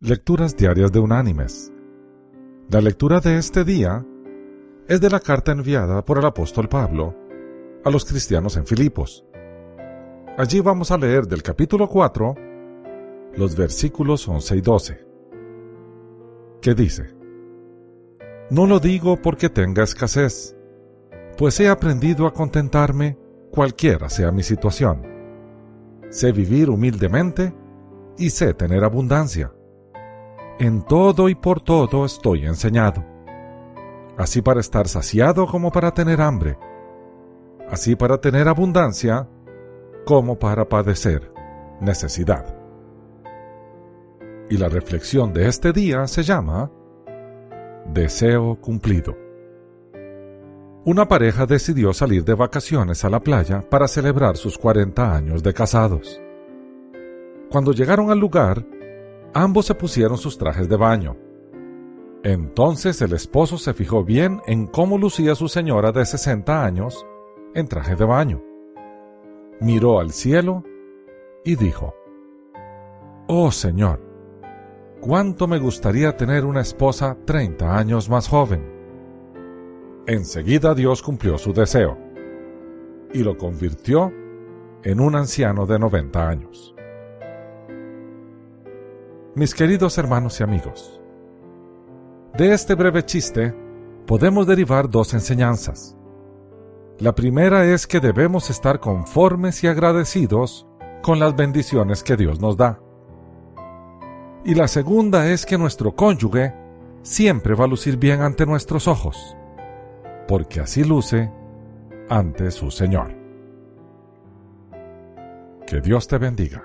Lecturas Diarias de Unánimes. La lectura de este día es de la carta enviada por el apóstol Pablo a los cristianos en Filipos. Allí vamos a leer del capítulo 4 los versículos 11 y 12, que dice, No lo digo porque tenga escasez, pues he aprendido a contentarme cualquiera sea mi situación. Sé vivir humildemente y sé tener abundancia en todo y por todo estoy enseñado, así para estar saciado como para tener hambre, así para tener abundancia como para padecer necesidad. Y la reflexión de este día se llama Deseo cumplido. Una pareja decidió salir de vacaciones a la playa para celebrar sus 40 años de casados. Cuando llegaron al lugar, Ambos se pusieron sus trajes de baño. Entonces el esposo se fijó bien en cómo lucía su señora de 60 años en traje de baño. Miró al cielo y dijo, Oh Señor, cuánto me gustaría tener una esposa 30 años más joven. Enseguida Dios cumplió su deseo y lo convirtió en un anciano de 90 años. Mis queridos hermanos y amigos, de este breve chiste podemos derivar dos enseñanzas. La primera es que debemos estar conformes y agradecidos con las bendiciones que Dios nos da. Y la segunda es que nuestro cónyuge siempre va a lucir bien ante nuestros ojos, porque así luce ante su Señor. Que Dios te bendiga.